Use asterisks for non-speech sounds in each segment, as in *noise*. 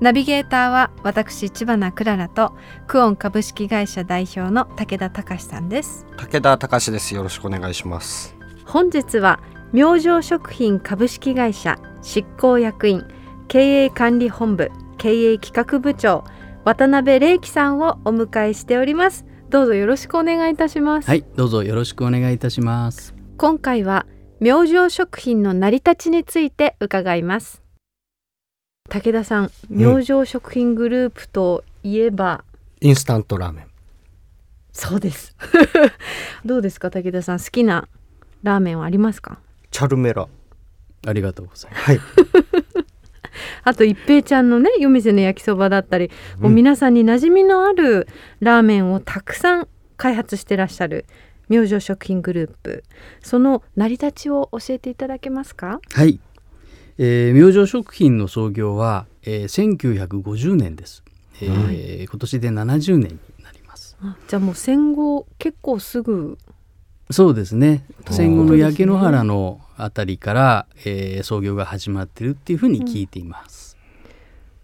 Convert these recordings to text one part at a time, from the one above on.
ナビゲーターは私千葉なクララとクオン株式会社代表の武田隆さんです。武田隆です。よろしくお願いします。本日は明星食品株式会社執行役員経営管理本部経営企画部長渡辺玲樹さんをお迎えしております。どうぞよろしくお願いいたします。はいどうぞよろしくお願いいたします。今回は明星食品の成り立ちについて伺います武田さん明星食品グループといえば、インスタントラーメン。そうです。*laughs* どうですか武田さん？好きなラーメンはありますか？チャルメラ。ありがとうございます。はい。*laughs* あと一平ちゃんのね夜店の焼きそばだったり、もう皆さんに馴染みのあるラーメンをたくさん開発してらっしゃる明星食品グループ。その成り立ちを教えていただけますか？はい、えー、明星食品の創業は、えー、1950年です、えー今年で70年になります。あじゃあもう戦後結構すぐ。そうですね。戦後の焼け野原のあたりから、えー創業が始まってるっていうふうに聞いています、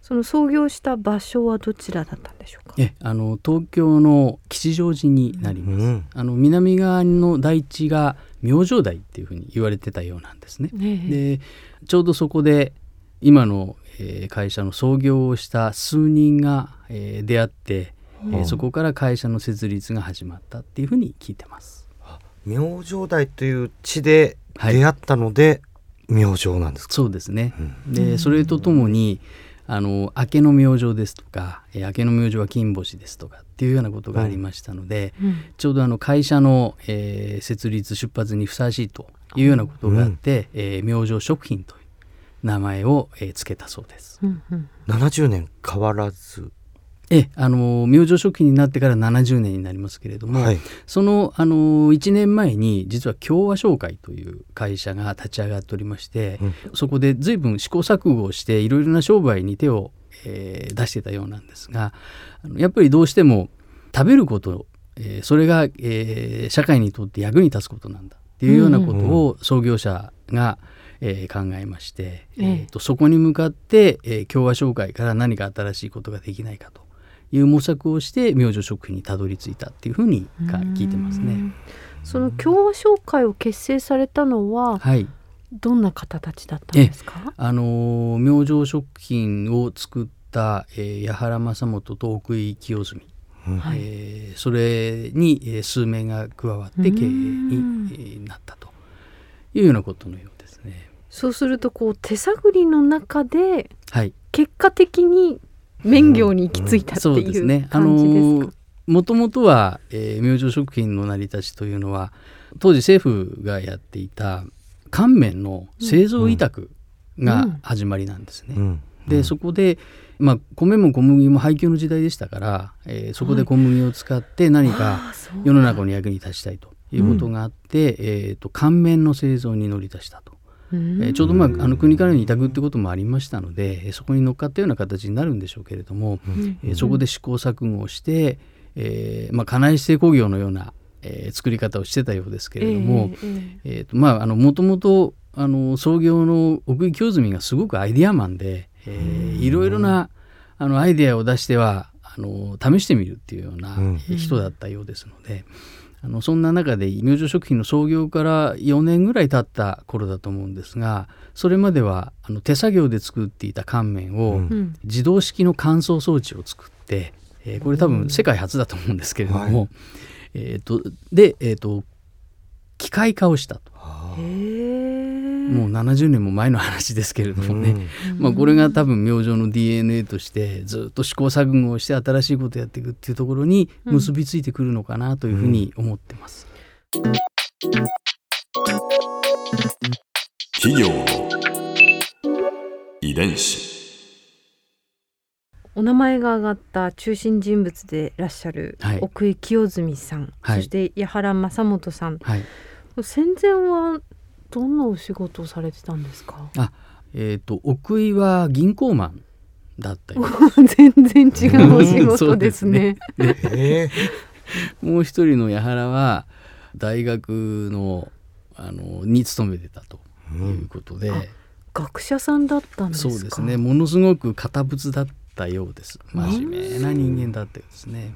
その創業した場所はどちらだったんでしょうか？えあの東京の吉祥寺になります、うん。あの南側の台地が明星台っていうふうに言われてたようなんですね。ええ。でちょうどそこで今の、えー会社の創業をした数人が、えー出会って、えーそこから会社の設立が始まったっていうふうに聞いてます。明星台という地ではい。出会ったので、明星なんですか？そうですね、うん。でそれとともにあの明けの明星ですとか、えー明けの明星は金星ですとかっていうようなことがありましたので、うん。ちょうどあの会社の、えー設立出発にふさわしいというようなことがあって、えー明星食品という名前を、えー付けたそうです。うんうん70年変わらずええあの明星食品になってから70年になりますけれども、はい。そのあの1年前に実は共和商会という会社が立ち上がっておりまして、うん。そこで随分試行錯誤をしていろいろな商売に手を、えー出してたようなんですがやっぱりどうしても食べること、えーそれが、えー社会にとって役に立つことなんだっていうようなことを創業者が、えー考えまして、ええ。えーとそこに向かって、えー共和商会から何か新しいことができないかという模索をして明星食品にたどり着いたっていうふうにか聞いてますね。その共和商会を結成されたのははい、どんな方たちだったんですか？あのー明星食品を作った、えー、矢原正元と奥井清澄、うんはい。えーそれに、えー数名が加わって経営うんに、えーなったというようなことのようですね。そうするとこう手探りの中ではい、結果的に麺業に行き着いたってそうですいうね。あ感じですか？のーもともとは、えー明星食品の成り立ちというのは当時政府がやっていた乾麺の製造委託が始まりなんですね。うん。でそこで、まあ、米も小麦も配給の時代でしたから、えーそこで小麦を使って何か世の中に役に立ちたいということがあって、えーと乾麺の製造に乗り出したと。うん。えーちょうど、まあ、あの国からの委託ってこともありましたのでえーそこに乗っかったような形になるんでしょうけれども、うん。えーそこで試行錯誤をして、えーまあ、家内製工業のような、えー作り方をしてたようですけれども、もともとあの創業の奥井清澄がすごくアイデアマンで、えーいろいろなあのアイデアを出してはあの試してみるっていうような人だったようですので、あのそんな中で明星食品の創業から4年ぐらい経った頃だと思うんですがそれまではあの手作業で作っていた乾麺を、自動式の乾燥装置を作って、えーこれ多分世界初だと思うんですけれども、はえーとで、えーと機械化をしたと。もう70年も前の話ですけれどもね、まあ、これが多分明星の DNA としてずっと試行錯誤をして新しいことをやっていくっていうところに結びついてくるのかなというふうに思ってます。企業の遺伝子。お名前が挙がった中心人物でいらっしゃるはい。奥井清澄さん、はい。そして矢原正元さん。はい。戦前はどんなお仕事をされてたんですか？えー、と奥井は銀行マンだったよ *laughs* 全然違うお仕事ですね。*laughs* えもう一人の矢原は大学のあのに勤めてたということで、あ学者さんだったんですか？そうですね。ものすごく堅物だったようです。真面目な人間だったようですね。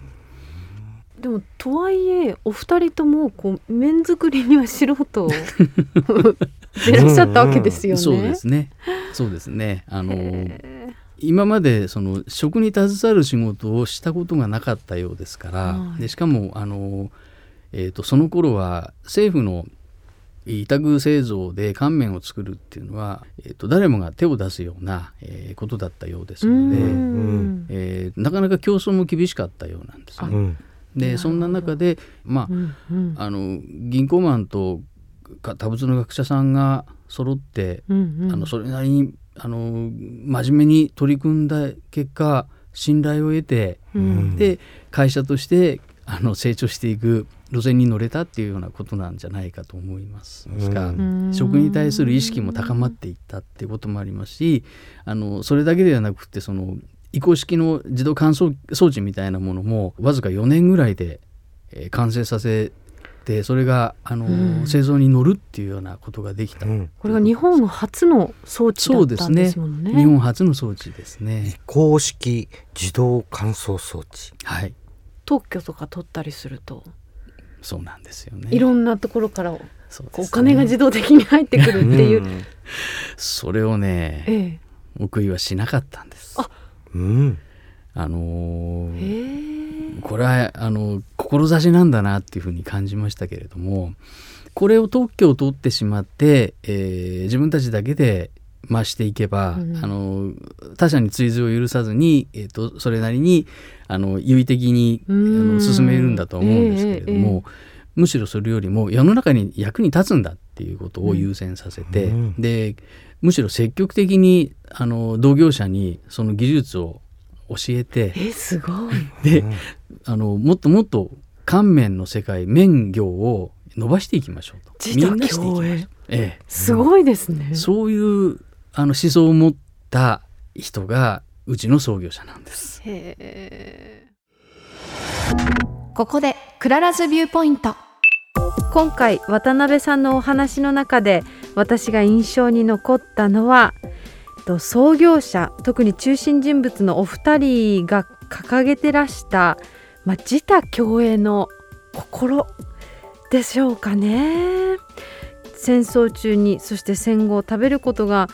でもとはいえお二人ともこう麺作りには素人で *laughs* らっしゃったわけですよね。そうですね。そうですね。あのへ今までその食に携わる仕事をしたことがなかったようですから、はい。でしかもあの、えー、とその頃は政府の委託製造で乾麺を作るっていうのは、えー、と誰もが手を出すような、えーことだったようですーので、うん。えーなかなか競争も厳しかったようなんですね。うんでそんな中で、まあうんうん。あの銀行マンとか多物の学者さんが揃ってうんうん。あのそれなりにあの真面目に取り組んだ結果信頼を得て、うん。で会社としてあの成長していく路線に乗れたっていうようなことなんじゃないかと思います。うん。ですからうん。食に対する意識も高まっていったっていうこともありますしあのそれだけではなくてその移行式の自動乾燥装置みたいなものもわずか4年ぐらいで、えー完成させてそれがあの、うん。製造に乗るっていうようなことができた、うん。これが日本初の装置だったんですもんね。日本初の装置ですね。公式自動乾燥装置。はい。特許とか取ったりすると、そうなんですよね。いろんなところからお金が自動的に入ってくるっていう。ん。それをねええ。奥井はしなかったんです。あうん。あのーこれはあの志なんだなっていうふうに感じましたけれどもこれを特許を取ってしまって、えー自分たちだけで増していけば、うん。あの他者に追随を許さずに、えー、とそれなりにあの優位的にあうん。の進めるんだと思うんですけれども、ええ。むしろそれよりも世の中に役に立つんだっていうことを優先させて、うん。でむしろ積極的にあの同業者にその技術を教えてえすごい。であのもっともっと乾麺の世界麺業を伸ばしていきましょうと。自んなしていきましょう。共栄えすごいですね。え、。そういうあの思想を持った人がうちの創業者なんです。へえ。ここで Clara's Viewpoint 今回渡辺さんのお話の中で私が印象に残ったのは創業者特に中心人物のお二人が掲げてらした、まあ、自他共栄の心でしょうかね。戦争中にそして戦後食べることが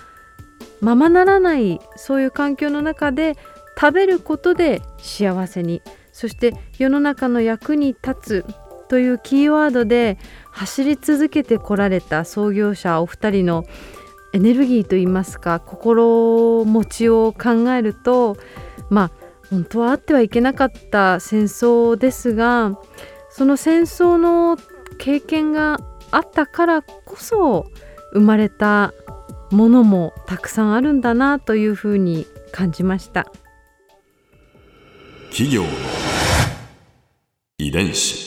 ままならないそういう環境の中で食べることで幸せにそして世の中の役に立つというキーワードで走り続けてこられた創業者お二人のエネルギーといいますか心持ちを考えるとまあ本当はあってはいけなかった戦争ですがその戦争の経験があったからこそ生まれたものもたくさんあるんだなというふうに感じました。企業の遺伝子